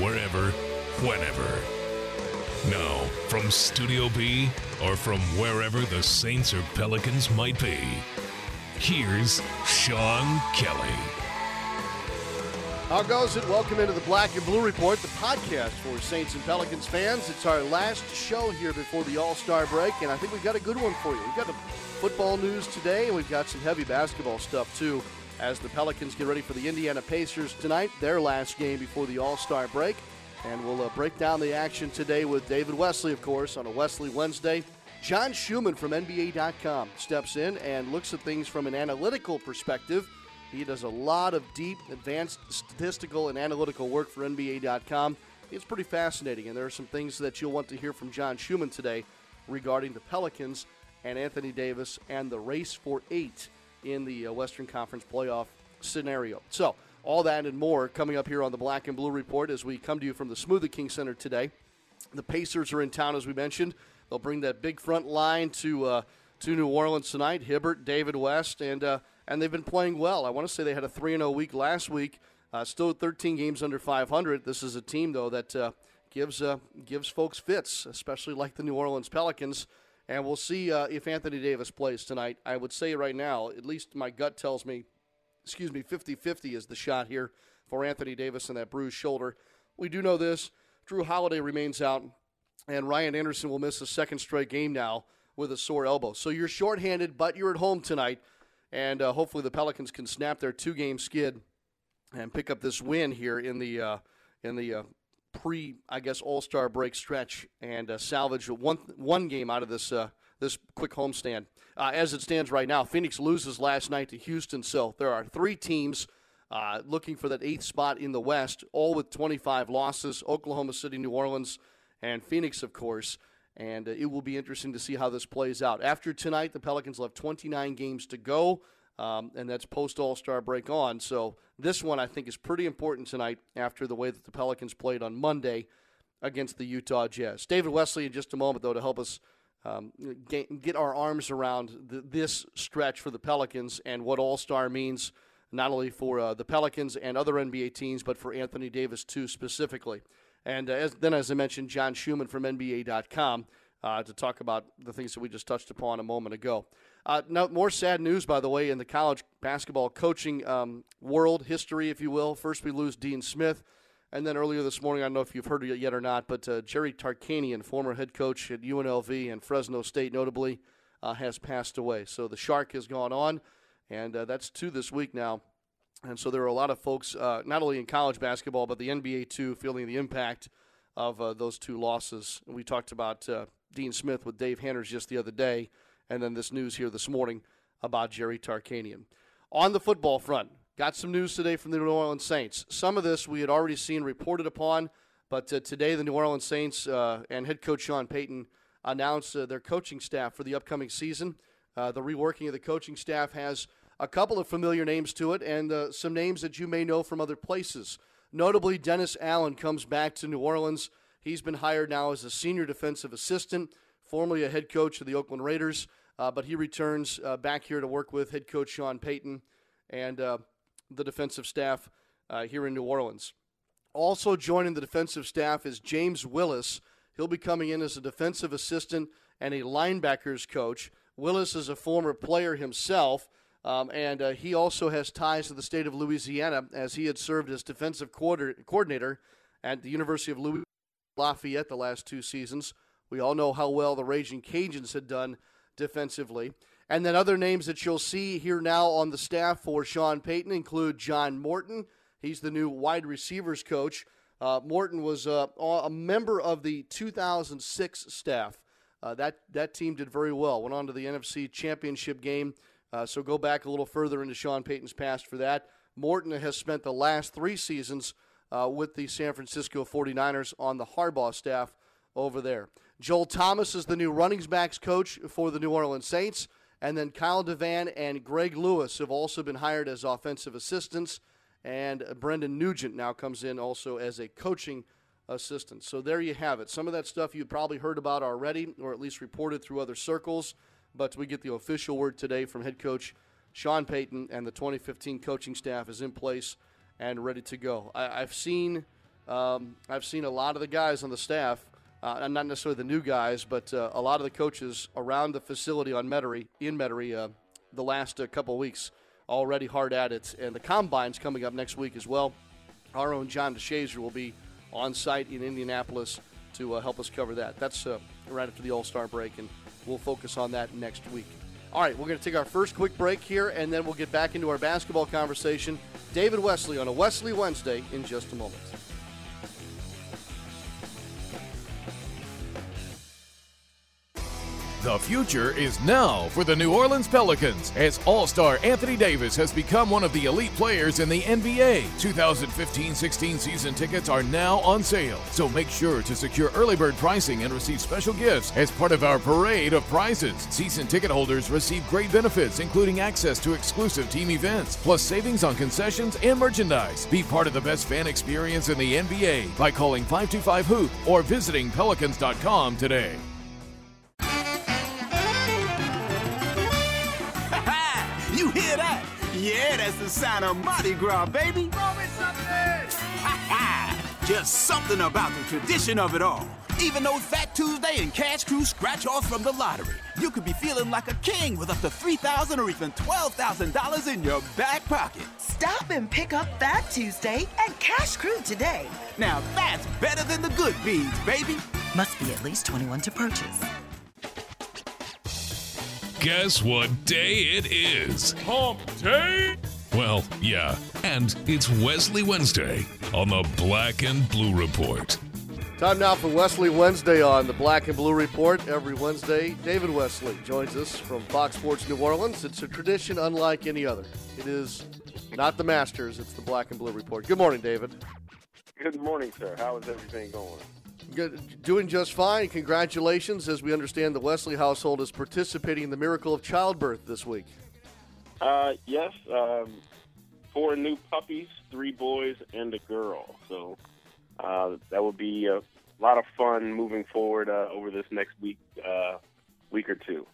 wherever, whenever. Now, from Studio B or from wherever the Saints or Pelicans might be, here's Sean Kelly. How goes it? Welcome into the Black and Blue Report, the podcast for Saints and Pelicans fans. It's our last show here before the All Star break, and I think we've got a good one for you. We've got the football news today, and we've got some heavy basketball stuff too as the Pelicans get ready for the Indiana Pacers tonight, their last game before the All Star break. And we'll uh, break down the action today with David Wesley, of course, on a Wesley Wednesday. John Schuhmann from NBA.com steps in and looks at things from an analytical perspective. He does a lot of deep, advanced statistical and analytical work for NBA.com. It's pretty fascinating, and there are some things that you'll want to hear from John Schuhmann today regarding the Pelicans and Anthony Davis and the race for eight in the uh, Western Conference playoff scenario. So, all that and more coming up here on the Black and Blue Report as we come to you from the Smoothie King Center today. The Pacers are in town, as we mentioned. They'll bring that big front line to uh, to New Orleans tonight. Hibbert, David West, and uh, and they've been playing well. I want to say they had a 3 and 0 week last week, uh, still 13 games under 500. This is a team, though, that uh, gives, uh, gives folks fits, especially like the New Orleans Pelicans. And we'll see uh, if Anthony Davis plays tonight. I would say right now, at least my gut tells me, excuse me, 50 50 is the shot here for Anthony Davis and that bruised shoulder. We do know this. Jrue Holiday remains out, and Ryan Anderson will miss a second straight game now with a sore elbow. So you're shorthanded, but you're at home tonight and uh, hopefully the Pelicans can snap their two-game skid and pick up this win here in the uh, in the uh, pre, I guess, All Star break stretch and uh, salvage one one game out of this uh, this quick homestand. Uh, as it stands right now, Phoenix loses last night to Houston, so there are three teams. looking for that eighth spot in the West, all with 25 losses Oklahoma City, New Orleans, and Phoenix, of course and uh, it will be interesting to see how this plays out. After tonight, the Pelicans will have 29 games to go, um, and that's post All Star break on. So this one I think is pretty important tonight after the way that the Pelicans played on Monday against the Utah Jazz. David Wesley in just a moment though to help us. Um, get, get, our arms around the, this stretch for the Pelicans and what All Star means, not only for uh, the Pelicans and other NBA teams, but for Anthony Davis too specifically. And uh, as, then, as I mentioned, John Schuhmann from NBA.com uh, to talk about the things that we just touched upon a moment ago. Uh, now, more sad news, by the way, in the college basketball coaching um, world history, if you will. First, we lose Dean Smith. And then earlier this morning, I don't know if you've heard it yet or not, but uh, Jerry Tarkanian, former head coach at UNLV and Fresno State, notably, uh, has passed away. So the Shark has gone on, and uh, that's two this week now. And so there are a lot of folks, uh, not only in college basketball, but the NBA too, feeling the impact of uh, those two losses. We talked about Dean Smith with Dave Hanners just the other day, and then this news here this morning about Jerry Tarkanian. On the football front, got some news today from the New Orleans Saints. Some of this we had already seen reported upon, but uh, today the New Orleans Saints uh, and head coach Sean Payton announced uh, their coaching staff for the upcoming season. the reworking of the coaching staff has a couple of familiar names to it and uh, some names that you may know from other places. Notably, Dennis Allen comes back to New Orleans. He's been hired now as a senior defensive assistant, formerly a head coach of the Oakland Raiders, uh, but he returns uh, back here to work with head coach Sean Payton. And uh, the defensive staff uh, here in New Orleans. Also joining the defensive staff is James Willis. He'll be coming in as a defensive assistant and a linebackers coach. Willis is a former player himself, um, and uh, he also has ties to the state of Louisiana as he had served as defensive coordinator at the University of Louisiana Lafayette the last two seasons. We all know how well the Raging Cajuns had done defensively. And then other names that you'll see here now on the staff for Sean Payton include John Morton. He's the new wide receivers coach. Uh, Morton was uh, a member of the 2006 staff. Uh, that that team did very well. Went on to the NFC Championship game. Uh, so go back a little further into Sean Payton's past for that. Morton has spent the last three seasons uh, with the San Francisco 49ers on the Harbaugh staff over there. Joel Thomas is the new running backs coach for the New Orleans Saints. And then Kyle Devan and Greg Lewis have also been hired as offensive assistants. And Brendan Nugent now comes in also as a coaching assistant. So there you have it. Some of that stuff you've probably heard about already, or at least reported through other circles. But we get the official word today from head coach Sean Payton, and the 2015 coaching staff is in place and ready to go. I, have seen, um, I've seen a lot of the guys on the staff uh, not necessarily the new guys, but uh, a lot of the coaches around the facility on Metairie, in Metairie, uh, the last uh, couple weeks already hard at it. And the combine's coming up next week as well. Our own John DeShazier will be on site in Indianapolis to uh, help us cover that. That's uh, right after the All Star break, and we'll focus on that next week. All right, we're going to take our first quick break here, and then we'll get back into our basketball conversation. David Wesley on a Wesley Wednesday in just a moment. The future is now for the New Orleans Pelicans as All Star Anthony Davis has become one of the elite players in the NBA. 2015 16 season tickets are now on sale, so make sure to secure early bird pricing and receive special gifts as part of our parade of prizes. Season ticket holders receive great benefits, including access to exclusive team events, plus savings on concessions and merchandise. Be part of the best fan experience in the NBA by calling 525 Hoop or visiting Pelicans.com today. Hear that? Yeah, that's the sound of Mardi Gras, baby. Throw me something! Just something about the tradition of it all. Even though Fat Tuesday and Cash Crew scratch off from the lottery, you could be feeling like a king with up to $3,000 or even $12,000 in your back pocket. Stop and pick up Fat Tuesday and Cash Crew today. Now that's better than the good beads, baby. Must be at least 21 to purchase. Guess what day it is? Hump Day? Well, yeah, and it's Wesley Wednesday on the Black and Blue Report. Time now for Wesley Wednesday on the Black and Blue Report. Every Wednesday, David Wesley joins us from Fox Sports New Orleans. It's a tradition unlike any other. It is not the Masters, it's the Black and Blue Report. Good morning, David. Good morning, sir. How is everything going? Doing just fine. Congratulations. As we understand, the Wesley household is participating in the miracle of childbirth this week. Uh, yes. Um, four new puppies, three boys, and a girl. So uh, that will be a lot of fun moving forward uh, over this next week, uh, week or two.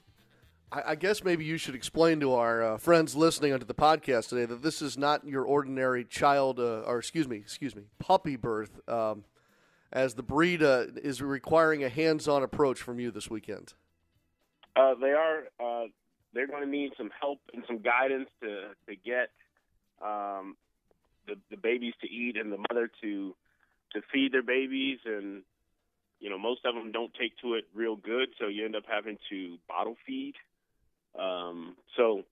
I, I, guess maybe you should explain to our uh, friends listening onto the podcast today that this is not your ordinary child, uh, or excuse me, excuse me, puppy birth. Um, as the breed uh, is requiring a hands-on approach from you this weekend? Uh, they are. Uh, they're going to need some help and some guidance to to get um, the the babies to eat and the mother to to feed their babies and you know most of them don't take to it real good so you end up having to bottle feed um, so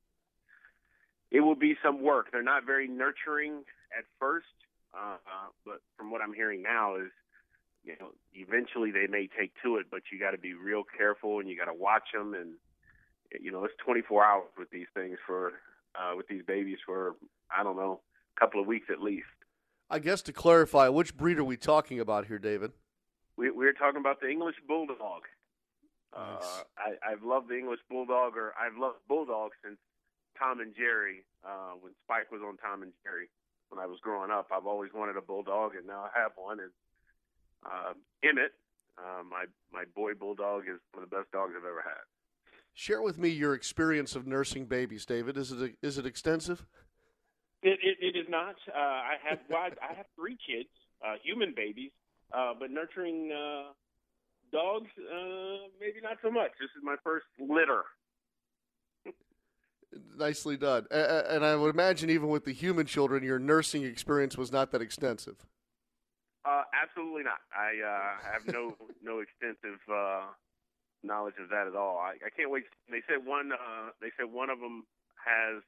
it will be some work they're not very nurturing at first uh, uh, but from what i'm hearing now is you know, eventually they may take to it, but you got to be real careful and you got to watch them. And you know, it's 24 hours with these things for uh, with these babies for I don't know, a couple of weeks at least. I guess to clarify, which breed are we talking about here, David? We, we're talking about the English Bulldog. Nice. Uh, I, I've loved the English Bulldog, or I've loved Bulldog since Tom and Jerry. Uh, when Spike was on Tom and Jerry, when I was growing up, I've always wanted a Bulldog, and now I have one. And uh, Emmett, uh, my my boy bulldog, is one of the best dogs I've ever had. Share with me your experience of nursing babies, David. Is it is it extensive? It, it, it is not. Uh, I have well, I have three kids, uh, human babies, uh, but nurturing uh, dogs, uh, maybe not so much. This is my first litter. Nicely done. And I would imagine even with the human children, your nursing experience was not that extensive. Uh, absolutely not. I uh, have no no extensive uh, knowledge of that at all. I, I can't wait. They said one. Uh, they said one of them has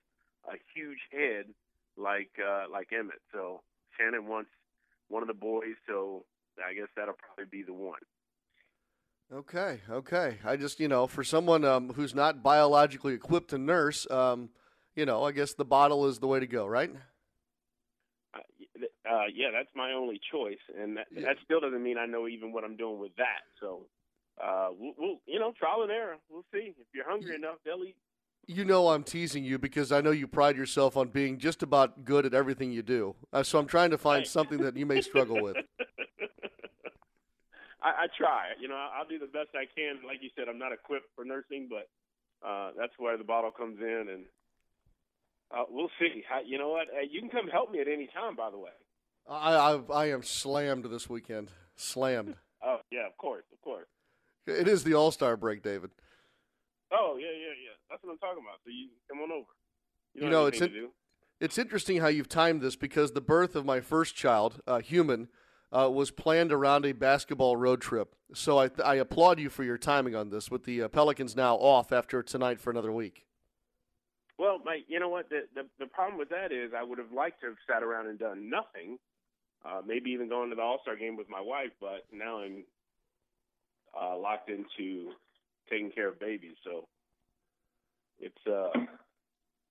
a huge head like uh, like Emmett. So Shannon wants one of the boys. So I guess that'll probably be the one. Okay, okay. I just, you know, for someone um, who's not biologically equipped to nurse, um, you know, I guess the bottle is the way to go, right? Uh, yeah, that's my only choice, and that, yeah. that, still doesn't mean I know even what I'm doing with that. So, uh, we'll, we'll, you know, trial and error. We'll see. If you're hungry enough, they'll eat. You know, I'm teasing you because I know you pride yourself on being just about good at everything you do. Uh, so I'm trying to find something that you may struggle with. I, I try. You know, I'll do the best I can. Like you said, I'm not equipped for nursing, but uh, that's where the bottle comes in, and uh, we'll see. I, you know what? Uh, you can come help me at any time. By the way, I I, I am slammed this weekend. Slammed. oh yeah, of course, of course. It is the All Star break, David. Oh yeah, yeah, yeah. That's what I'm talking about. So you come on over. You, you know, it's in, it's interesting how you've timed this because the birth of my first child, uh, human uh, was planned around a basketball road trip. So I, I applaud you for your timing on this. With the uh, Pelicans now off after tonight for another week. Well, my, you know what? The, the, the problem with that is I would have liked to have sat around and done nothing. Uh, maybe even going to the All Star game with my wife, but now I'm uh, locked into taking care of babies. So it's uh,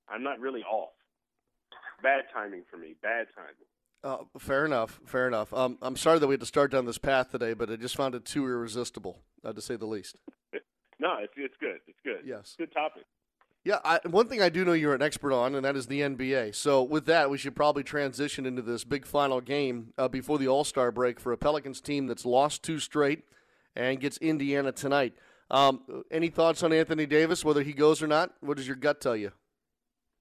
I'm not really off. Bad timing for me. Bad timing. Uh, fair enough. Fair enough. Um, I'm sorry that we had to start down this path today, but I just found it too irresistible, uh, to say the least. no, it's it's good. It's good. Yes. Good topic. Yeah, I, one thing I do know you're an expert on, and that is the NBA. So, with that, we should probably transition into this big final game uh, before the All Star break for a Pelicans team that's lost two straight and gets Indiana tonight. Um, any thoughts on Anthony Davis, whether he goes or not? What does your gut tell you?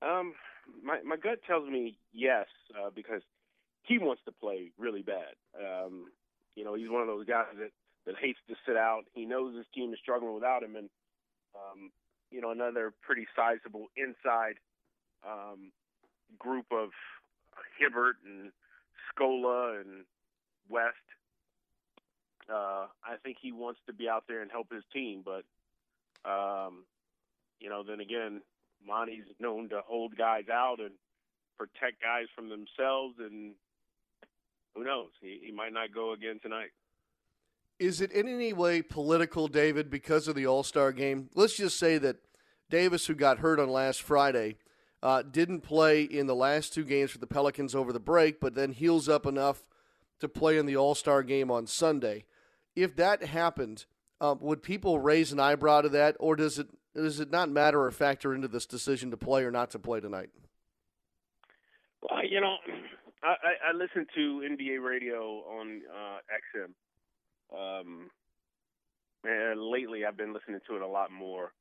Um, my my gut tells me yes, uh, because he wants to play really bad. Um, you know, he's one of those guys that that hates to sit out. He knows his team is struggling without him, and um, you know, another pretty sizable inside um, group of Hibbert and Scola and West. Uh, I think he wants to be out there and help his team, but um, you know, then again, Monty's known to hold guys out and protect guys from themselves and who knows? He, he might not go again tonight. Is it in any way political, David, because of the All Star game? Let's just say that Davis, who got hurt on last Friday, uh, didn't play in the last two games for the Pelicans over the break, but then heals up enough to play in the All Star game on Sunday. If that happened, uh, would people raise an eyebrow to that, or does it does it not matter or factor into this decision to play or not to play tonight? Well, you know, I, I, listen to NBA radio on uh, XM. Um, and lately, I've been listening to it a lot more.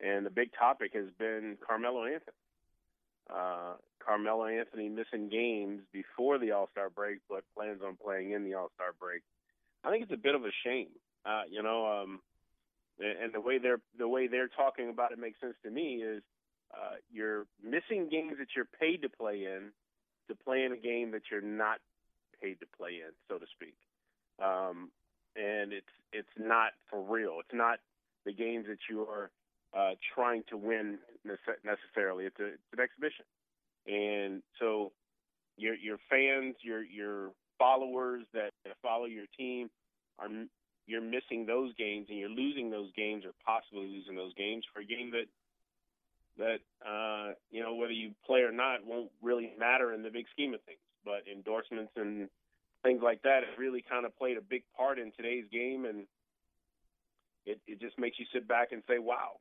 And the big topic has been Carmelo Anthony. Uh, Carmelo Anthony missing games before the All Star break, but plans on playing in the All Star break. I think it's a bit of a shame. Uh, you know, um, and the way they're the way they're talking about it makes sense to me. Is uh, you're missing games that you're paid to play in to play in a game that you're not paid to play in, so to speak. Um, and it's it's not for real. It's not the games that you are uh, trying to win necessarily. It's, a, it's an exhibition, and so your your fans, your your followers that follow your team are you're missing those games and you're losing those games or possibly losing those games for a game that that uh, you know whether you play or not won't really matter in the big scheme of things. But endorsements and things like that have really kind of played a big part in today's game, and it, it just makes you sit back and say, "Wow."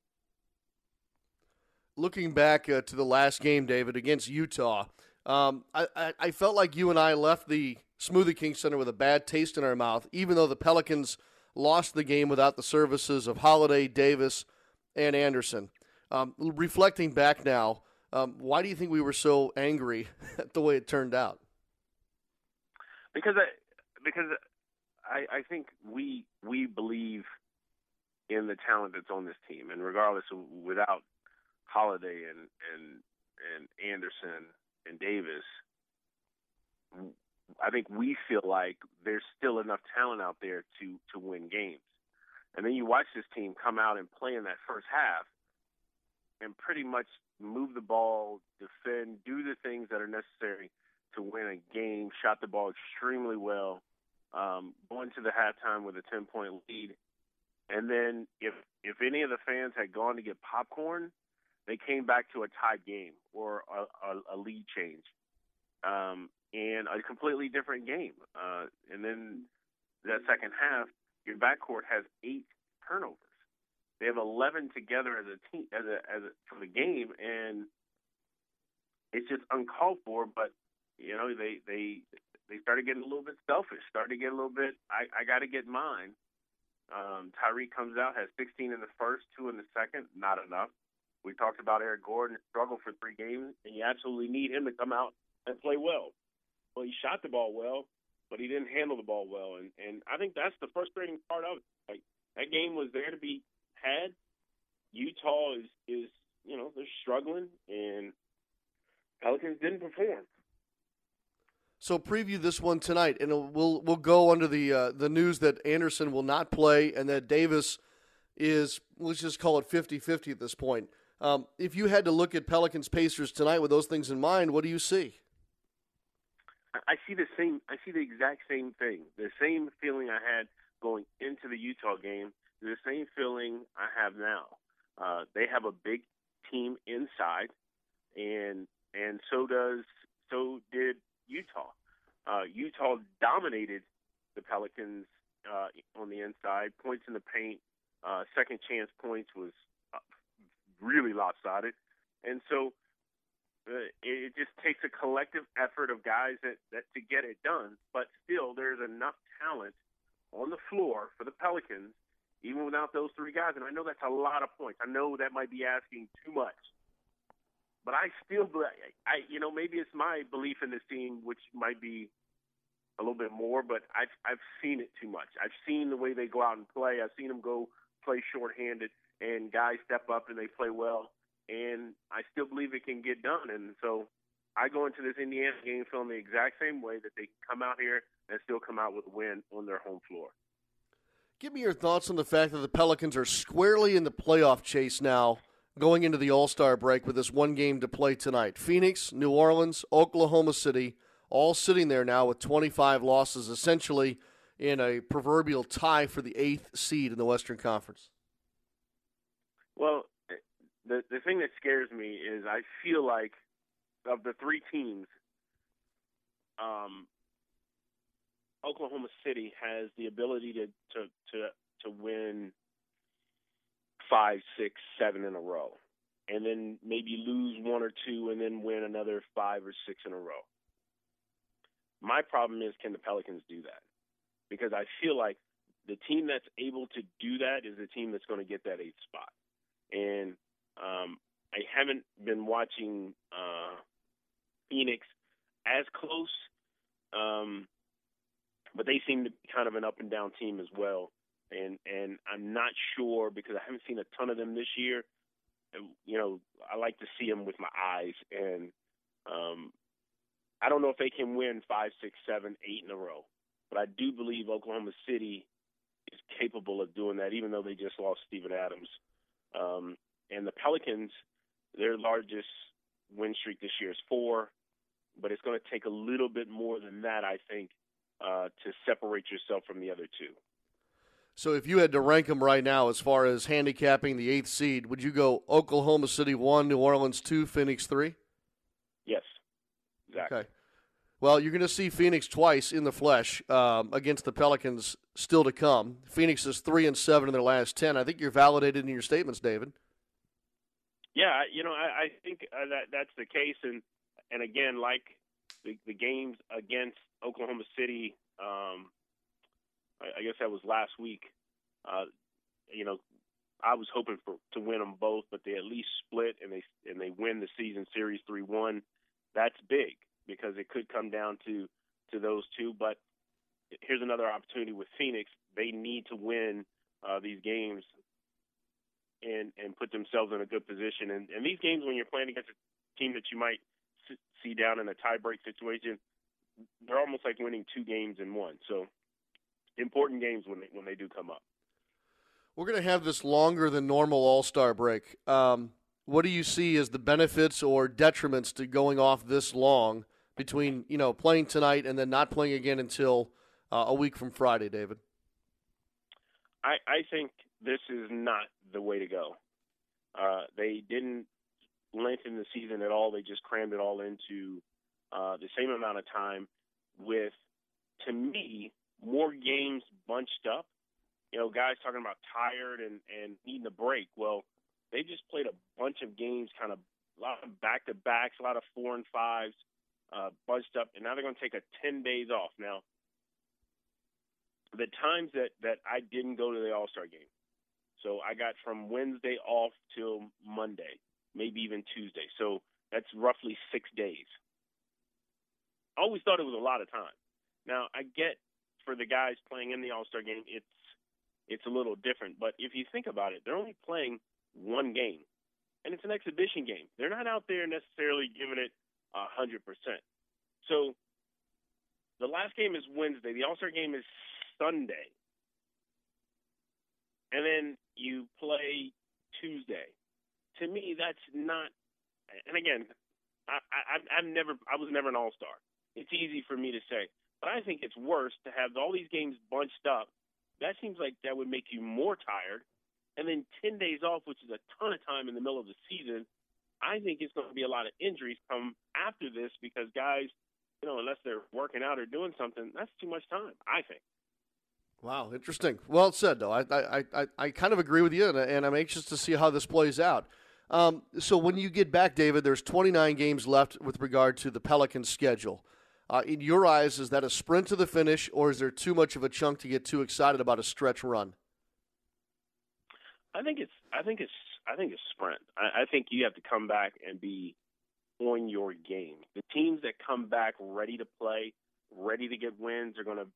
Looking back uh, to the last game, David against Utah, um, I, I, felt like you and I left the Smoothie King Center with a bad taste in our mouth, even though the Pelicans lost the game without the services of Holiday, Davis, and Anderson. Um, reflecting back now, Um, why do you think we were so angry at the way it turned out? Because I, because I, I think we we believe in the talent that's on this team, and regardless of without Holiday and and and Anderson and Davis, I think we feel like there's still enough talent out there to to win games. And then you watch this team come out and play in that first half and pretty much move the ball, defend, do the things that are necessary to win a game, shot the ball extremely well, um, going to the halftime with a 10 point lead. And then if if any of the fans had gone to get popcorn, they came back to a tied game or a, a, a lead change. Um, and a completely different game. Uh, and then that second half, your backcourt has eight turnovers. They have 11 together as a team, as a, as a, for the game, and it's just uncalled for. But you know, they they they started getting a little bit selfish. Started to get a little bit. I I got to get mine. Um, Tyreke comes out, has 16 in the first, two in the second. Not enough. We talked about Eric Gordon struggle for three games, and you absolutely need him to come out and play well. Well, he shot the ball well, but he didn't handle the ball well, and and I think that's the frustrating part of it. Like that game was there to be had. Utah is is you know they're struggling, and Pelicans didn't perform. So preview this one tonight, and we'll we'll go under the uh, the news that Anderson will not play and that Davis is let's just call it 50-50 at this point. Um, if you had to look at Pelicans Pacers tonight with those things in mind, what do you see? I see the same. I see the exact same thing. The same feeling I had going into the Utah game. The same feeling I have now. Uh, they have a big team inside, and and so does so did Utah. Uh, Utah dominated the Pelicans uh, on the inside. Points in the paint, uh, second chance points was uh, really lopsided, and so uh, it just takes a collective effort of guys that, that to get it done. But still, there's enough talent on the floor for the Pelicans, even without those three guys. And I know that's a lot of points. I know that might be asking too much. But I still, I you know, maybe it's my belief in this team, which might be a little bit more. But I've I've seen it too much. I've seen the way they go out and play. I've seen them go play shorthanded, and guys step up and they play well and I still believe it can get done. And so I go into this Indiana game feeling the exact same way that they come out here and still come out with a win on their home floor. Give me your thoughts on the fact that the Pelicans are squarely in the playoff chase now going into the All Star break with this one game to play tonight. Phoenix, New Orleans, Oklahoma City, all sitting there now with 25 losses, essentially in a proverbial tie for the eighth seed in the Western Conference. Well, the the thing that scares me is I feel like of the three teams, um, Oklahoma City has the ability to to to to win five, six, seven in a row, and then maybe lose one or two, and then win another five or six in a row. My problem is, can the Pelicans do that? Because I feel like the team that's able to do that is the team that's going to get that eighth spot. And um, I haven't been watching uh, Phoenix as close, um, but they seem to be kind of an up and down team as well. And and I'm not sure because I haven't seen a ton of them this year. You know, I like to see them with my eyes, and um, I don't know if they can win five, six, seven, eight in a row. But I do believe Oklahoma City is capable of doing that, even though they just lost Steven Adams. Um, and the Pelicans, their largest win streak this year is four, but it's going to take a little bit more than that, I think, uh, to separate yourself from the other two. So if you had to rank them right now as far as handicapping the eighth seed, would you go Oklahoma City one, New Orleans two, Phoenix three? Yes, exactly. Okay. Well, you're going to see Phoenix twice in the flesh um, against the Pelicans still to come. Phoenix is three and seven in their last ten. I think you're validated in your statements, David. Yeah, you know, I, I think uh, that that's the case, and and again, like the, the games against Oklahoma City, um, I, guess that was last week. Uh, you know, I was hoping for to win them both, but they at least split and they and they win the season series three one. That's big because it could come down to to those two. But here's another opportunity with Phoenix. They need to win uh, these games and and put themselves in a good position. And, and these games, when you're playing against a team that you might see down in a tiebreak situation, they're almost like winning two games in one. So important games when they, when they do come up. We're going to have this longer than normal All Star break. Um, what do you see as the benefits or detriments to going off this long between you know playing tonight and then not playing again until uh, a week from Friday, David? I, I think this is not the way to go. Uh, they didn't lengthen the season at all. They just crammed it all into uh, the same amount of time with, to me, more games bunched up. You know, guys talking about tired and, and needing a break. Well, they just played a bunch of games, kind of a lot of back to backs, a lot of four and fives, uh, bunched up, and now they're going to take a 10 days off. Now, the times that, that I didn't go to the All Star game, so I got from Wednesday off till Monday, maybe even Tuesday. So that's roughly six days. I always thought it was a lot of time. Now I get for the guys playing in the All Star game, it's it's a little different. But if you think about it, they're only playing one game, and it's an exhibition game. They're not out there necessarily giving it a hundred percent. So the last game is Wednesday. The All Star game is Sunday, and then you play Tuesday. To me, that's not. And again, I, I I've never I was never an All Star. It's easy for me to say, but I think it's worse to have all these games bunched up. That seems like that would make you more tired. And then 10 days off, which is a ton of time in the middle of the season. I think it's going to be a lot of injuries come after this because guys, you know, unless they're working out or doing something, that's too much time, I think. Wow, interesting. Well said, though. I I, I, I kind of agree with you, and, and I'm anxious to see how this plays out. Um, so when you get back, David, there's 29 games left with regard to the Pelicans' schedule. Uh, in your eyes, is that a sprint to the finish, or is there too much of a chunk to get too excited about a stretch run? I think it's I think it's I think it's sprint. I, I think you have to come back and be on your game. The teams that come back ready to play, ready to get wins, are going to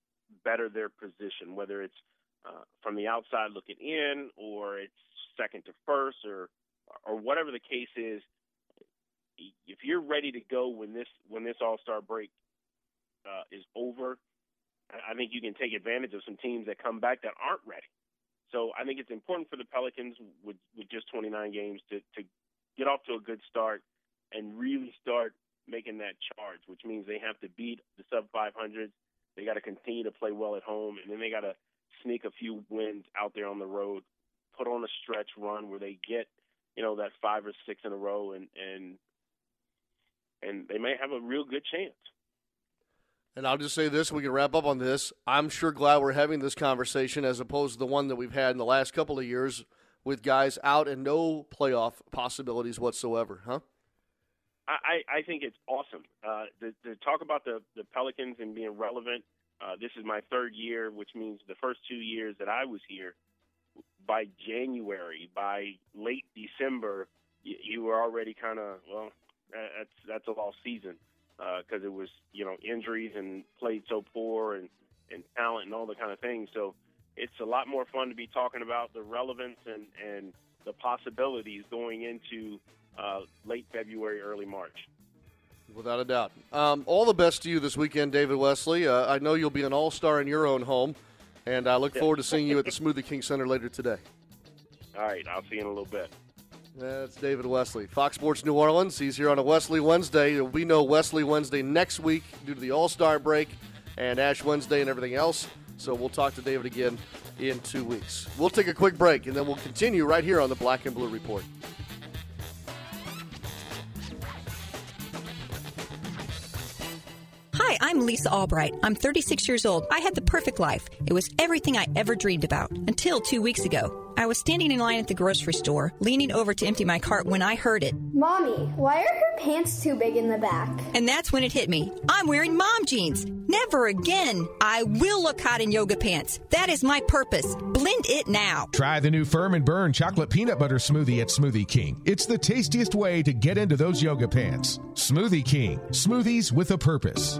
better their position, whether it's uh, from the outside looking in, or it's second to first, or or whatever the case is. If you're ready to go when this when this All Star break uh, is over, I think you can take advantage of some teams that come back that aren't ready. So I think it's important for the Pelicans with, with just 29 games to, to get off to a good start and really start making that charge, which means they have to beat the sub 500s. They got to continue to play well at home, and then they got to sneak a few wins out there on the road, put on a stretch run where they get, you know, that five or six in a row, and and and they may have a real good chance. And I'll just say this: we can wrap up on this. I'm sure glad we're having this conversation as opposed to the one that we've had in the last couple of years with guys out and no playoff possibilities whatsoever, huh? I, I think it's awesome uh, to, to talk about the, the Pelicans and being relevant. Uh, this is my third year, which means the first two years that I was here, by January, by late December, you, you were already kind of well. That's that's a lost season because uh, it was you know injuries and played so poor and and talent and all the kind of things. So it's a lot more fun to be talking about the relevance and and the possibilities going into uh, late February, early March. Without a doubt. Um, all the best to you this weekend, David Wesley. Uh, I know you'll be an all star in your own home, and I look forward to seeing you at the Smoothie King Center later today. All right, I'll see you in a little bit. That's David Wesley, Fox Sports New Orleans. He's here on a Wesley Wednesday. Be no Wesley Wednesday next week due to the All Star break and Ash Wednesday and everything else. So we'll talk to David again in two weeks. We'll take a quick break and then we'll continue right here on the Black and Blue Report. Hi, I'm Lisa Albright. I'm 36 years old. I had the perfect life. It was everything I ever dreamed about until two weeks ago. I was standing in line at the grocery store, leaning over to empty my cart when I heard it. Mommy, why are her pants too big in the back? And that's when it hit me. I'm wearing mom jeans. Never again. I will look hot in yoga pants. That is my purpose. Blend it now. Try the new Firm and Burn chocolate peanut butter smoothie at Smoothie King. It's the tastiest way to get into those yoga pants. Smoothie King. Smoothies with a purpose.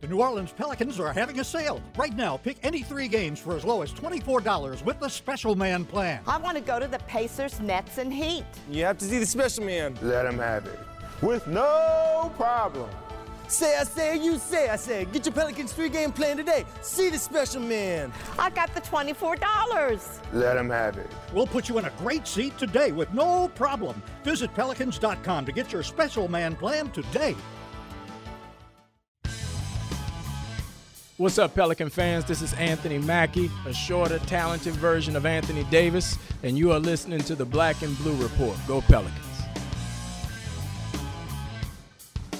The New Orleans Pelicans are having a sale. Right now, pick any three games for as low as $24 with the Special Man plan. I want to go to the Pacers, Nets, and Heat. You have to see the Special Man. Let him have it. With no problem. Say, I say, you say, I say. Get your Pelicans three game plan today. See the Special Man. I got the $24. Let him have it. We'll put you in a great seat today with no problem. Visit Pelicans.com to get your Special Man plan today. What's up, Pelican fans? This is Anthony Mackie, a shorter, talented version of Anthony Davis, and you are listening to the Black and Blue Report. Go Pelicans.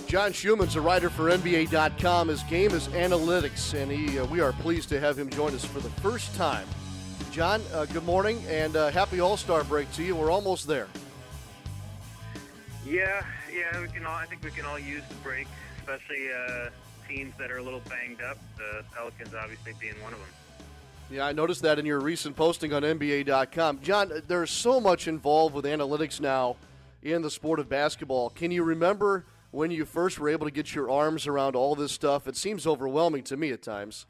John Schuhmann's a writer for NBA.com. His game is analytics, and he, uh, we are pleased to have him join us for the first time. John, uh, good morning and uh, happy All Star break to you. We're almost there. Yeah, yeah, we can all. I think we can all use the break, especially uh, teams that are a little banged up. The Pelicans, obviously, being one of them. Yeah, I noticed that in your recent posting on NBA.com. John, there's so much involved with analytics now in the sport of basketball. Can you remember when you first were able to get your arms around all this stuff? It seems overwhelming to me at times.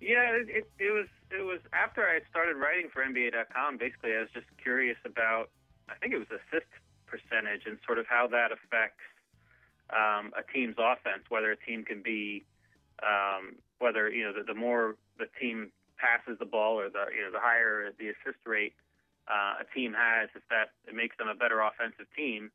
Yeah, it, it, it was. It was after I started writing for NBA.com. Basically, I was just curious about. I think it was assist percentage and sort of how that affects um, a team's offense. Whether a team can be, um, whether you know, the, the more the team passes the ball or the you know the higher the assist rate uh, a team has, if that it makes them a better offensive team.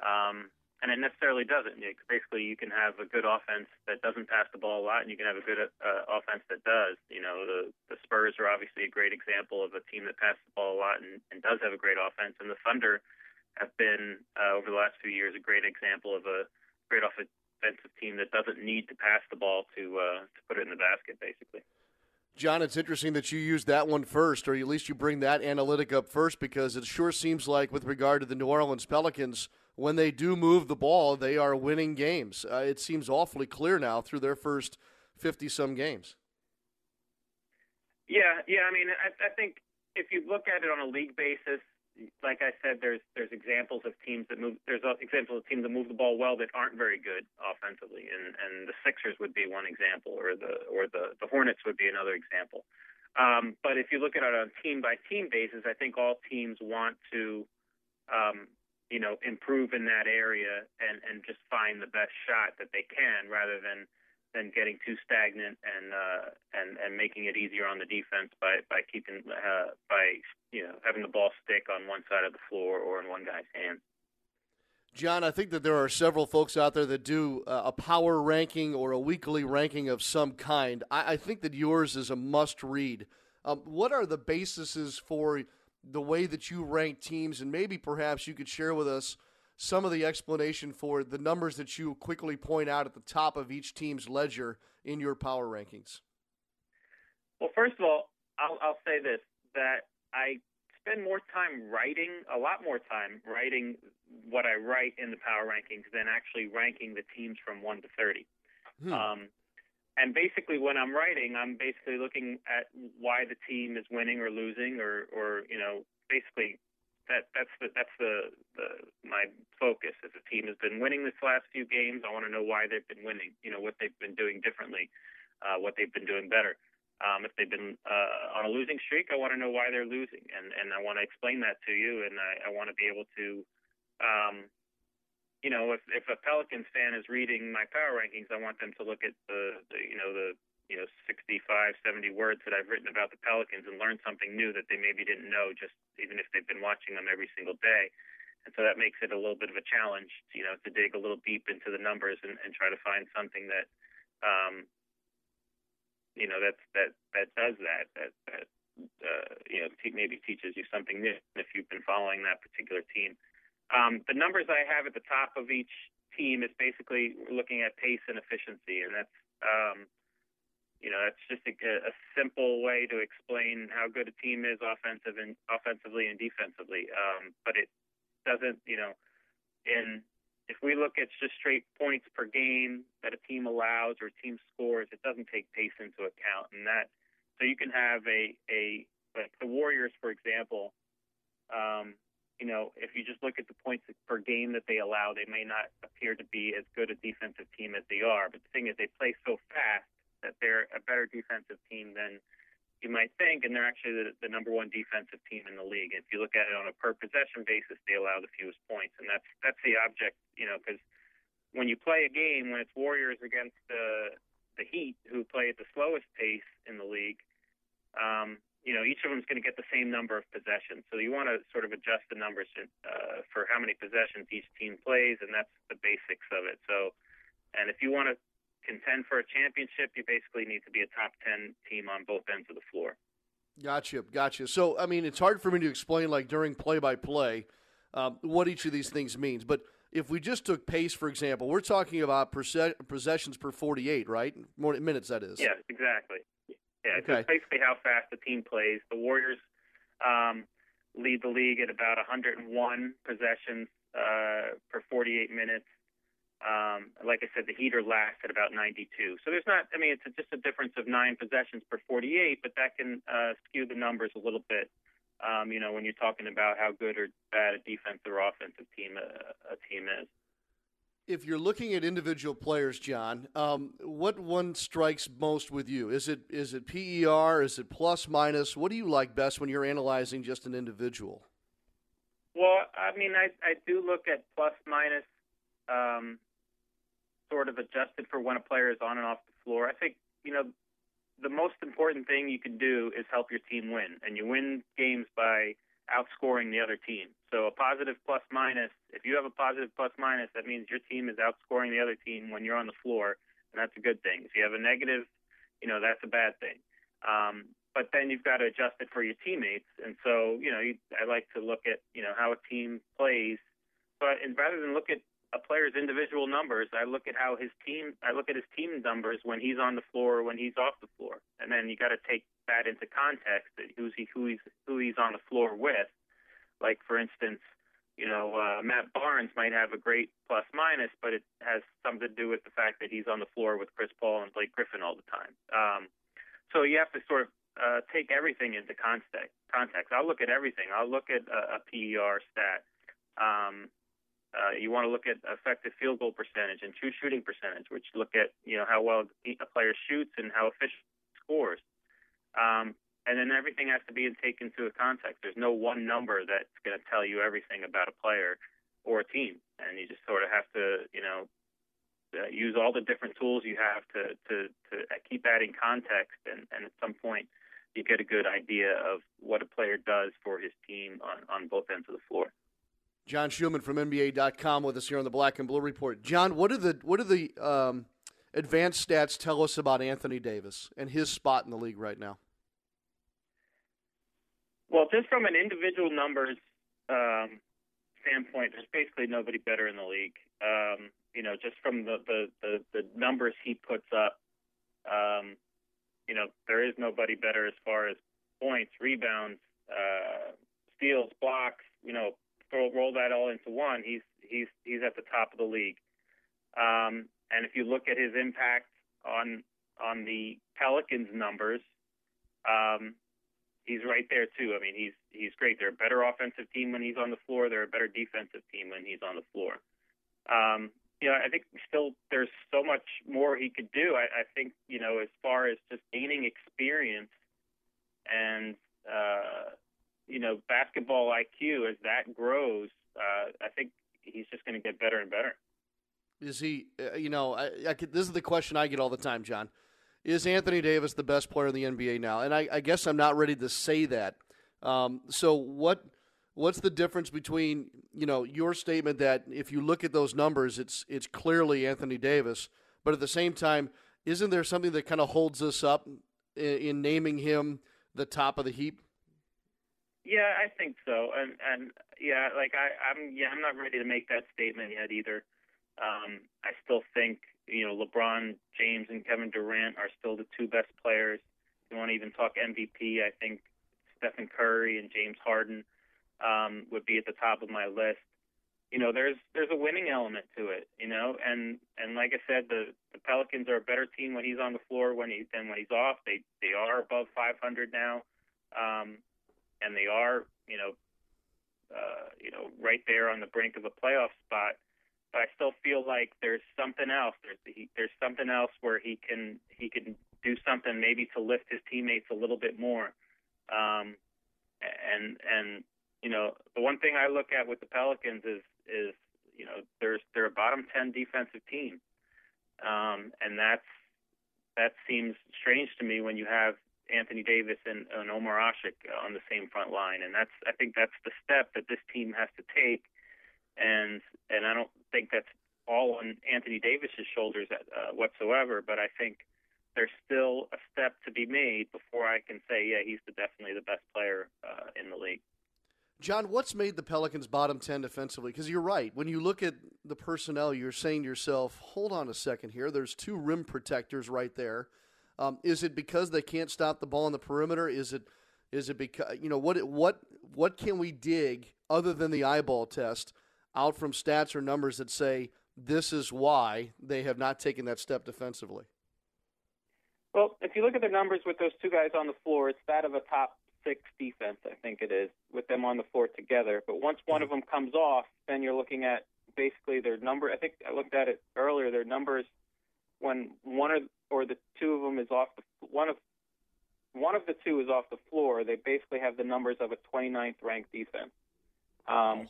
Um, and it necessarily doesn't. Basically, you can have a good offense that doesn't pass the ball a lot, and you can have a good uh, offense that does. You know, the the Spurs are obviously a great example of a team that passes the ball a lot and, and does have a great offense, and the Thunder have been uh, over the last few years a great example of a great offensive team that doesn't need to pass the ball to uh, to put it in the basket, basically. John, it's interesting that you use that one first, or at least you bring that analytic up first, because it sure seems like, with regard to the New Orleans Pelicans, when they do move the ball, they are winning games. Uh, it seems awfully clear now through their first 50 some games. Yeah, yeah. I mean, I, I think if you look at it on a league basis, like I said, there's there's examples of teams that move. There's examples of teams that move the ball well that aren't very good offensively, and and the Sixers would be one example, or the or the the Hornets would be another example. Um, but if you look at it on team by team basis, I think all teams want to um, you know, improve in that area and, and just find the best shot that they can rather than than getting too stagnant and uh, and and making it easier on the defense by by keeping uh, by you know having the ball stick on one side of the floor or in one guy's hand. John, I think that there are several folks out there that do uh, a power ranking or a weekly ranking of some kind. I, I think that yours is a must read. Um, what are the bases for the way that you rank teams, and maybe perhaps you could share with us some of the explanation for the numbers that you quickly point out at the top of each team's ledger in your power rankings. Well, first of all, I'll, I'll say this that I spend more time writing, a lot more time writing what I write in the power rankings than actually ranking the teams from 1 to 30. Hmm. Um, and basically when I'm writing, I'm basically looking at why the team is winning or losing, or or you know, basically that that's the that's the, the my focus. If a team has been winning this last few games, I want to know why they've been winning. You know, what they've been doing differently, uh, what they've been doing better. Um, if they've been uh, on a losing streak, I want to know why they're losing, and and I want to explain that to you, and I, I want to be able to um, you know, if if a Pelicans fan is reading my power rankings, I want them to look at the, the you know the you know 65, 70 words that I've written about the Pelicans and learn something new that they maybe didn't know, just even if they've been watching them every single day. And so that makes it a little bit of a challenge, you know, to dig a little deep into the numbers and, and try to find something that, um, you know, that's that that does that that that uh, you know maybe teaches you something new if you've been following that particular team. Um, the numbers I have at the top of each team is basically looking at pace and efficiency, and that's um, you know that's just a, a simple way to explain how good a team is offensive and offensively and defensively. Um, but it doesn't, you know, in if we look at just straight points per game that a team allows or a team scores, it doesn't take pace into account, and that so you can have a a like the Warriors, for example. Um, you know, if you just look at the points per game that they allow, they may not appear to be as good a defensive team as they are. But the thing is, they play so fast that they're a better defensive team than you might think, and they're actually the, the number one defensive team in the league. If you look at it on a per possession basis, they allow the fewest points, and that's that's the object, you know, because when you play a game when it's Warriors against the the Heat, who play at the slowest pace in the league, um, you know, each of them is going to get the same number of possessions. So you want to sort of adjust the numbers uh, for how many possessions each team plays, and that's the basics of it. So, and if you want to contend for a championship, you basically need to be a top 10 team on both ends of the floor. Gotcha, gotcha. So, I mean, it's hard for me to explain, like during play by play, what each of these things means. But if we just took pace, for example, we're talking about possessions per 48, right? More minutes, that is. Yes, exactly. Yeah, okay. it's basically how fast the team plays. The Warriors um, lead the league at about 101 possessions uh, per 48 minutes. Um, like I said, the heater are last at about 92. So there's not, I mean, it's just a difference of nine possessions per 48, but that can uh, skew the numbers a little bit. Um, you know, when you're talking about how good or bad a defensive or offensive team a, uh, a team is. If you're looking at individual players, John, um, what one strikes most with you? Is it is it PER? Is it plus minus? What do you like best when you're analyzing just an individual? Well, I mean, I I do look at plus minus um, sort of adjusted for when a player is on and off the floor. I think, you know, the most important thing you can do is help your team win, and you win games by outscoring the other team. So a positive plus minus, if you have a positive plus minus, that means your team is outscoring the other team when you're on the floor, and that's a good thing. If you have a negative, you know, that's a bad thing. Um, but then you've got to adjust it for your teammates, and so you know, you, I like to look at you know how a team plays, but and rather than look at a player's individual numbers. I look at how his team, I look at his team numbers when he's on the floor, or when he's off the floor, and then you got to take that into context. Who's he, who he's, who he's on the floor with. Like for instance, you know, uh, Matt Barnes might have a great plus minus, but it has something to do with the fact that he's on the floor with Chris Paul and Blake Griffin all the time. Um, so you have to sort of uh, take everything into context. Context. I'll look at everything. I'll look at a, a PER stat. Um, uh, you want to look at effective field goal percentage and true shooting percentage, which look at you know how well a player shoots and how efficient scores. Um, and then everything has to be taken into context. There's no one number that's going to tell you everything about a player or a team, and you just sort of have to you know uh, use all the different tools you have to to to keep adding context, and, and at some point you get a good idea of what a player does for his team on on both ends of the floor. John Schuhmann from NBA.com with us here on the Black and Blue Report. John, what are the what are the um, advanced stats tell us about Anthony Davis and his spot in the league right now? Well, just from an individual numbers um, standpoint, there's basically nobody better in the league. Um, you know, just from the, the, the, the, numbers he puts up, um, you know, there is nobody better as far as points, rebounds, uh, steals, blocks, you know, throw, roll that all into one, he's he's he's at the top of the league. Um, and if you look at his impact on on the Pelicans numbers, um, he's right there too. I mean, he's he's great. They're a better offensive team when he's on the floor. They're a better defensive team when he's on the floor. Um, you know, I think still there's so much more he could do. I, I think you know, as far as just gaining experience and uh, you know, basketball IQ as that grows, uh, I think he's just going to get better and better. Is he? Uh, you know, I, I could, this is the question I get all the time, John. is Anthony Davis the best player in the NBA now? And I, I guess I'm not ready to say that. Um, so what what's the difference between you know your statement that if you look at those numbers, it's it's clearly Anthony Davis, but at the same time, isn't there something that kind of holds us up in, in naming him the top of the heap? Yeah, I think so, and and yeah, like I, I'm yeah, I'm not ready to make that statement yet either. Um, I still think you know LeBron James and Kevin Durant are still the two best players. If you want to even talk MVP, I think Stephen Curry and James Harden um, would be at the top of my list. You know, there's there's a winning element to it. You know, and and like I said, the the Pelicans are a better team when he's on the floor when he than when he's off. They they are above 500 now. Um, and they are, you know, uh, you know, right there on the brink of a playoff spot. But I still feel like there's something else. There's he, there's something else where he can he can do something maybe to lift his teammates a little bit more. Um, and and you know, the one thing I look at with the Pelicans is is you know there's they're a bottom ten defensive team, um, and that's that seems strange to me when you have Anthony Davis and, and Omer Asik on the same front line, and that's I think that's the step that this team has to take, and and I don't think that's all on Anthony Davis's shoulders uh, whatsoever, but I think there's still a step to be made before I can say yeah he's the, definitely the best player uh, in the league. John, what's made the Pelicans bottom 10 defensively? Because you're right. When you look at the personnel, you're saying to yourself, hold on a second here. There's two rim protectors right there. Um, is it because they can't stop the ball on the perimeter? Is it is it because you know what what what can we dig other than the eyeball test out from stats or numbers that say this is why they have not taken that step defensively? Well, if you look at the numbers with those two guys on the floor, it's that of a top six defense, I think it is, with them on the floor together. But once one of them comes off, then you're looking at basically their number. I think I looked at it earlier. Their numbers when one or or the two of them is off the one of one of the two is off the floor, they basically have the numbers of a 29th ranked defense. Um,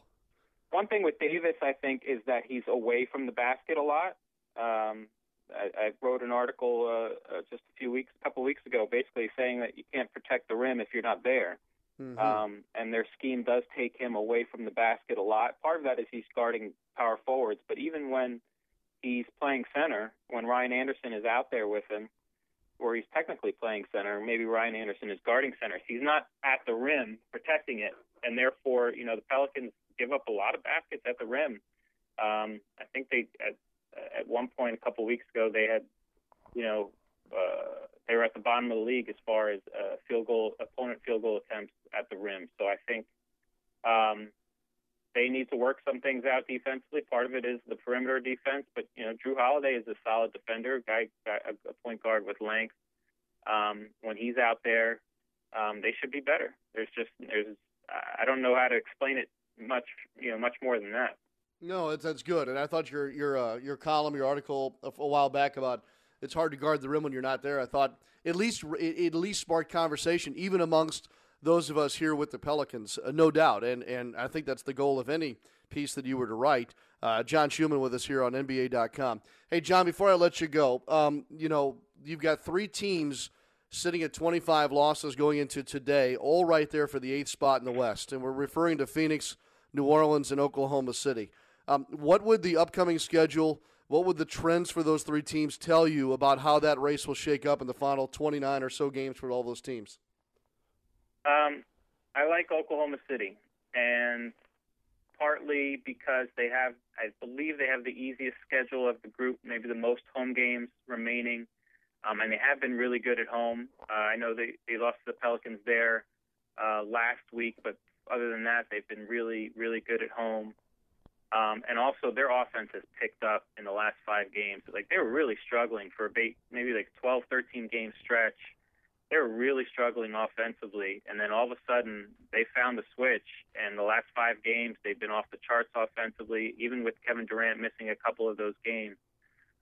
one thing with Davis, I think, is that he's away from the basket a lot. Um, I, I wrote an article uh, uh, just a few weeks, a couple weeks ago, basically saying that you can't protect the rim if you're not there. Mm-hmm. Um, and their scheme does take him away from the basket a lot. Part of that is he's guarding power forwards, but even when he's playing center when Ryan Anderson is out there with him, or he's technically playing center. Maybe Ryan Anderson is guarding center. He's not at the rim protecting it, and therefore, you know, the Pelicans give up a lot of baskets at the rim. Um, I think they at, at one point a couple weeks ago they had, you know, uh, they were at the bottom of the league as far as uh, field goal opponent field goal attempts at the rim. So I think um, they need to work some things out defensively. Part of it is the perimeter defense, but you know Jrue Holiday is a solid defender, guy, guy a point guard with length. Um, when he's out there, um, they should be better. There's just there's I don't know how to explain it much you know much more than that. No, it's, that's good. And I thought your your uh, your column, your article a, a while back about it's hard to guard the rim when you're not there. I thought at least at least sparked conversation even amongst those of us here with the Pelicans, uh, no doubt. And, and I think that's the goal of any piece that you were to write. Uh, John Schuhmann with us here on NBA.com. Hey, John, before I let you go, um, you know, you've got three teams sitting at 25 losses going into today, all right there for the eighth spot in the West. And we're referring to Phoenix, New Orleans, and Oklahoma City. Um, what would the upcoming schedule, what would the trends for those three teams tell you about how that race will shake up in the final 29 or so games for all those teams? Um, I like Oklahoma City, and partly because they have, I believe they have the easiest schedule of the group, maybe the most home games remaining, um, and they have been really good at home. Uh, I know they, they lost to the Pelicans there uh, last week, but other than that, they've been really, really good at home. Um, and also, their offense has picked up in the last five games. Like they were really struggling for a maybe like 12, 13 game stretch they were really struggling offensively, and then all of a sudden they found the switch. And the last five games, they've been off the charts offensively. Even with Kevin Durant missing a couple of those games,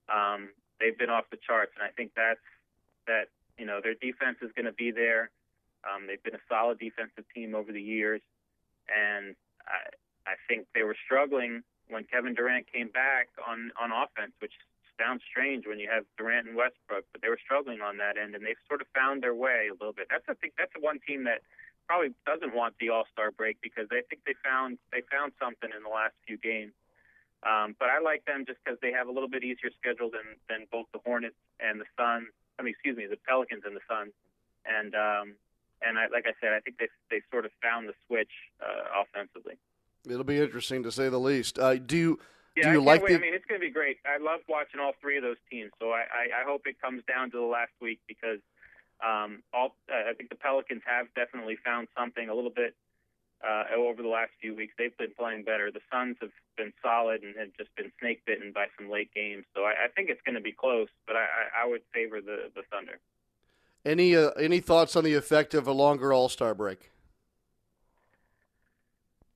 um, they've been off the charts. And I think that's that. You know, their defense is going to be there. Um, they've been a solid defensive team over the years, and I, I think they were struggling when Kevin Durant came back on on offense, which sounds strange when you have Durant and Westbrook, but they were struggling on that end, and they've sort of found their way a little bit. That's I think that's the one team that probably doesn't want the All Star break because they think they found they found something in the last few games. Um, but I like them just because they have a little bit easier schedule than than both the Hornets and the Suns. I mean, excuse me, the Pelicans and the Suns. And um, and I, like I said, I think they they sort of found the switch uh, offensively. It'll be interesting to say the least. Uh, do you Yeah, do you like wait. the? I mean, it's going to be great. I love watching all three of those teams. So I, I, I hope it comes down to the last week because um, all uh, I think the Pelicans have definitely found something a little bit uh, over the last few weeks. They've been playing better. The Suns have been solid and have just been snake bitten by some late games. So I, I think it's going to be close, but I, I, I would favor the the Thunder. Any uh, any thoughts on the effect of a longer All Star break?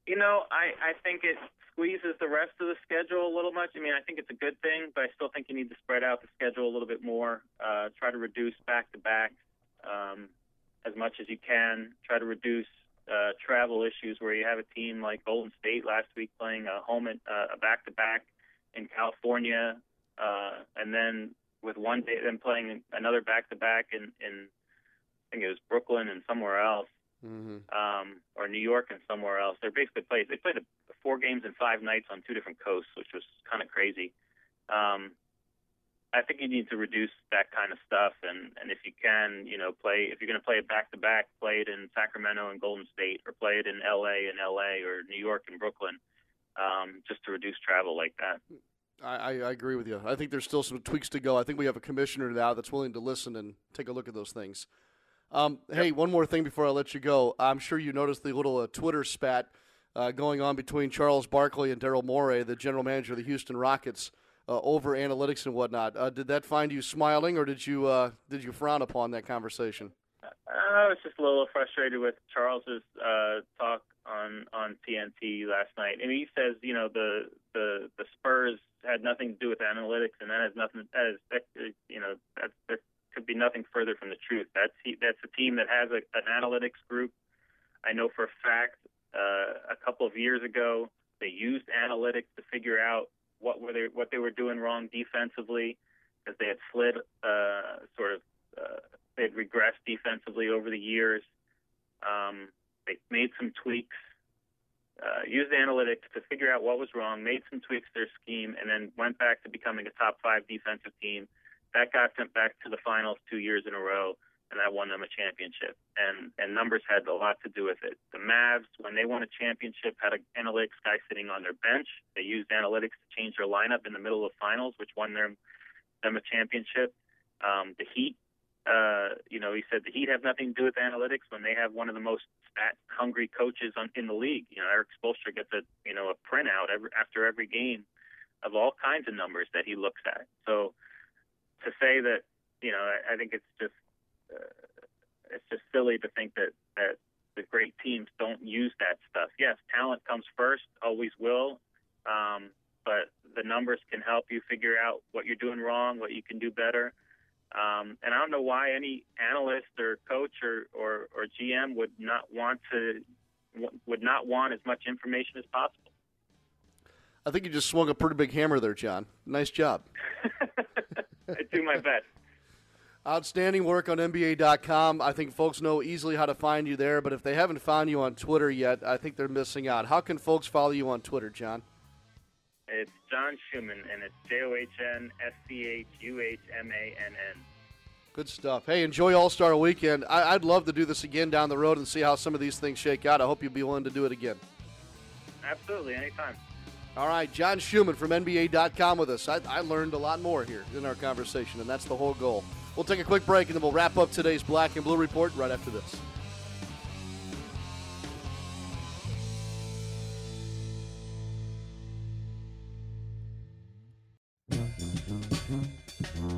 You know, I, I think it squeezes the rest of the schedule a little much. I mean, I think it's a good thing, but I still think you need to spread out the schedule a little bit more. Uh, try to reduce back to back um, as much as you can. Try to reduce uh, travel issues where you have a team like Golden State last week playing a home at, uh, a back to back in California, uh, and then with one day then playing another back to back in in I think it was Brooklyn and somewhere else Mm-hmm. um, or New York and somewhere else. They're basically played. They played a, four games in five nights on two different coasts, which was kind of crazy. Um, I think you need to reduce that kind of stuff, and and if you can, you know, play if you're going to play it back to back, play it in Sacramento and Golden State, or play it in L.A. and L.A. or New York and Brooklyn, um, just to reduce travel like that. I, I, I agree with you. I think there's still some tweaks to go. I think we have a commissioner now that's willing to listen and take a look at those things. Um, Hey, one more thing before I let you go. I'm sure you noticed the little uh, Twitter spat uh, going on between Charles Barkley and Daryl Morey, the general manager of the Houston Rockets, uh, over analytics and whatnot. Uh, did that find you smiling, or did you uh, did you frown upon that conversation? I was just a little frustrated with Charles's uh, talk on on TNT last night. Mean, he says, you know, the the the Spurs had nothing to do with analytics, and that has nothing. That is, that, you know, that there could be nothing further from the truth. That's he, that's a team that has a, an analytics group. I know for a fact uh, a couple of years ago they used analytics to figure out what were they what they were doing wrong defensively because they had slid uh, sort of uh, they had regressed defensively over the years. Um, they made some tweaks, uh, used analytics to figure out what was wrong, made some tweaks to their scheme, and then went back to becoming a top five defensive team. That got them back to the finals two years in a row, and that won them a championship. And and numbers had a lot to do with it. The Mavs, when they won a championship, had an analytics guy sitting on their bench. They used analytics to change their lineup in the middle of finals, which won them them a championship. Um, the Heat, uh, you know, he said the Heat have nothing to do with analytics when they have one of the most stat hungry coaches on, in the league. You know, Erik Spoelstra gets a you know a printout every, after every game of all kinds of numbers that he looks at. So to say that, you know, I, I think it's just it's just silly to think that that the great teams don't use that stuff. Yes, talent comes first, always will. Um, but the numbers can help you figure out what you're doing wrong, what you can do better. Um, and I don't know why any analyst or coach or, or, or GM would not want to would not want as much information as possible. I think you just swung a pretty big hammer there, John. Nice job. I do my best. Outstanding work on NBA.com. I think folks know easily how to find you there, but if they haven't found you on Twitter yet, I think they're missing out. How can folks follow you on Twitter, John? It's John Schuhmann, and it's J O H N S C H U H M A N N. Good stuff. Hey, enjoy All Star Weekend. I- I'd love to do this again down the road and see how some of these things shake out. I hope you'll be willing to do it again. Absolutely, anytime. All right, John Schuhmann from NBA.com with us. I, I learned a lot more here in our conversation, and that's the whole goal. We'll take a quick break, and then we'll wrap up today's Black and Blue Report right after this.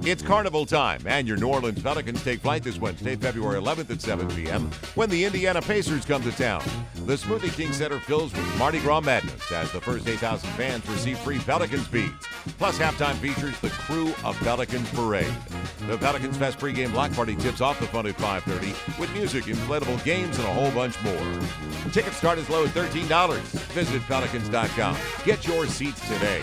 It's carnival time, and your New Orleans Pelicans take flight this Wednesday, February 11th at 7 p.m. when the Indiana Pacers come to town. The Smoothie King Center fills with Mardi Gras madness as the first 8,000 fans receive free Pelicans beads. Plus, halftime features the crew of Pelicans Parade. The Pelicans Fest pregame block party tips off the fun at 5:30 with music, inflatable games, and a whole bunch more. Tickets start as low as $13. Visit Pelicans.com. Get your seats today.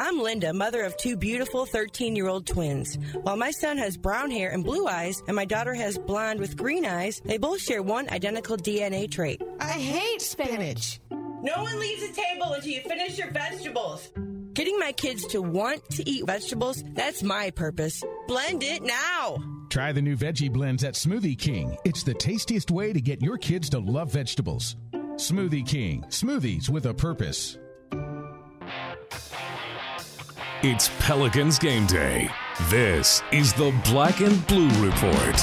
I'm Linda, mother of two beautiful 13 year old twins. While my son has brown hair and blue eyes, and my daughter has blonde with green eyes, they both share one identical DNA trait. I hate spinach. No one leaves the table until you finish your vegetables. Getting my kids to want to eat vegetables, that's my purpose. Blend it now. Try the new veggie blends at Smoothie King. It's the tastiest way to get your kids to love vegetables. Smoothie King, smoothies with a purpose. It's Pelicans game day. This is the Black and Blue Report.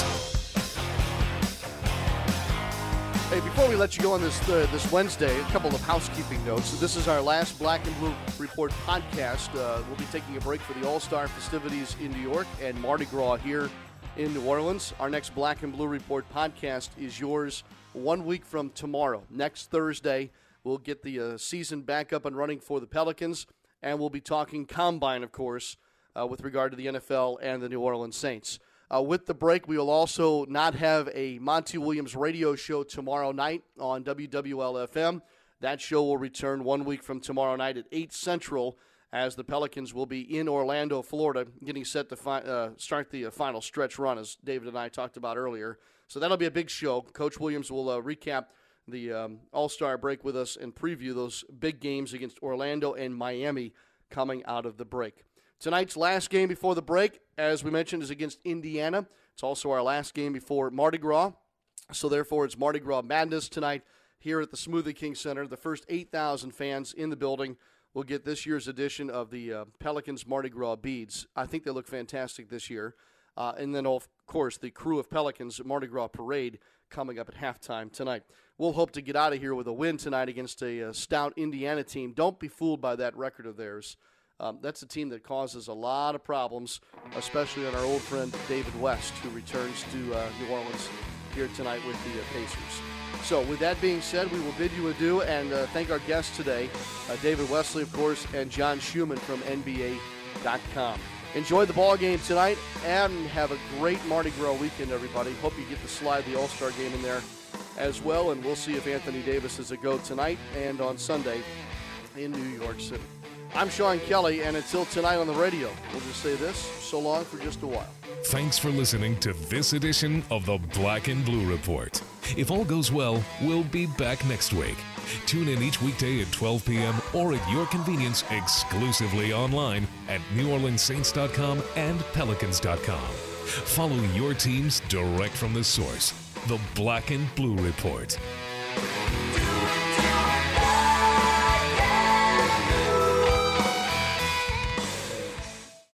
Hey, before we let you go on this uh, this Wednesday, a couple of housekeeping notes. This is our last Black and Blue Report podcast. Uh, we'll be taking a break for the All Star festivities in New York and Mardi Gras here in New Orleans. Our next Black and Blue Report podcast is yours one week from tomorrow. Next Thursday, we'll get the uh, season back up and running for the Pelicans and we'll be talking combine, of course, uh, with regard to the NFL and the New Orleans Saints. Uh, with the break, we will also not have a Monty Williams radio show tomorrow night on WWLFM. That show will return one week from tomorrow night at 8 Central as the Pelicans will be in Orlando, Florida, getting set to fi- uh, start the uh, final stretch run, as David and I talked about earlier. So that'll be a big show. Coach Williams will uh, recap the um, All Star break with us and preview those big games against Orlando and Miami coming out of the break. Tonight's last game before the break, as we mentioned, is against Indiana. It's also our last game before Mardi Gras. So, therefore, it's Mardi Gras Madness tonight here at the Smoothie King Center. The first 8,000 fans in the building will get this year's edition of the uh, Pelicans Mardi Gras beads. I think they look fantastic this year. Uh, and then, of course, the crew of Pelicans Mardi Gras Parade coming up at halftime tonight. We'll hope to get out of here with a win tonight against a, a stout Indiana team. Don't be fooled by that record of theirs. Um, that's a team that causes a lot of problems, especially on our old friend David West, who returns to uh, New Orleans here tonight with the uh, Pacers. So, with that being said, we will bid you adieu and uh, thank our guests today, uh, David Wesley, of course, and John Schuhmann from NBA.com. Enjoy the ball game tonight and have a great Mardi Gras weekend, everybody. Hope you get to slide the All Star game in there as well, and we'll see if Anthony Davis is a go tonight and on Sunday in New York City. I'm Sean Kelly, and until tonight on the radio, we'll just say this so long for just a while. Thanks for listening to this edition of the Black and Blue Report. If all goes well, we'll be back next week. Tune in each weekday at 12 p.m. or at your convenience exclusively online at NewOrleansSaints.com and Pelicans.com. Follow your teams direct from the source. The Black and Blue Report.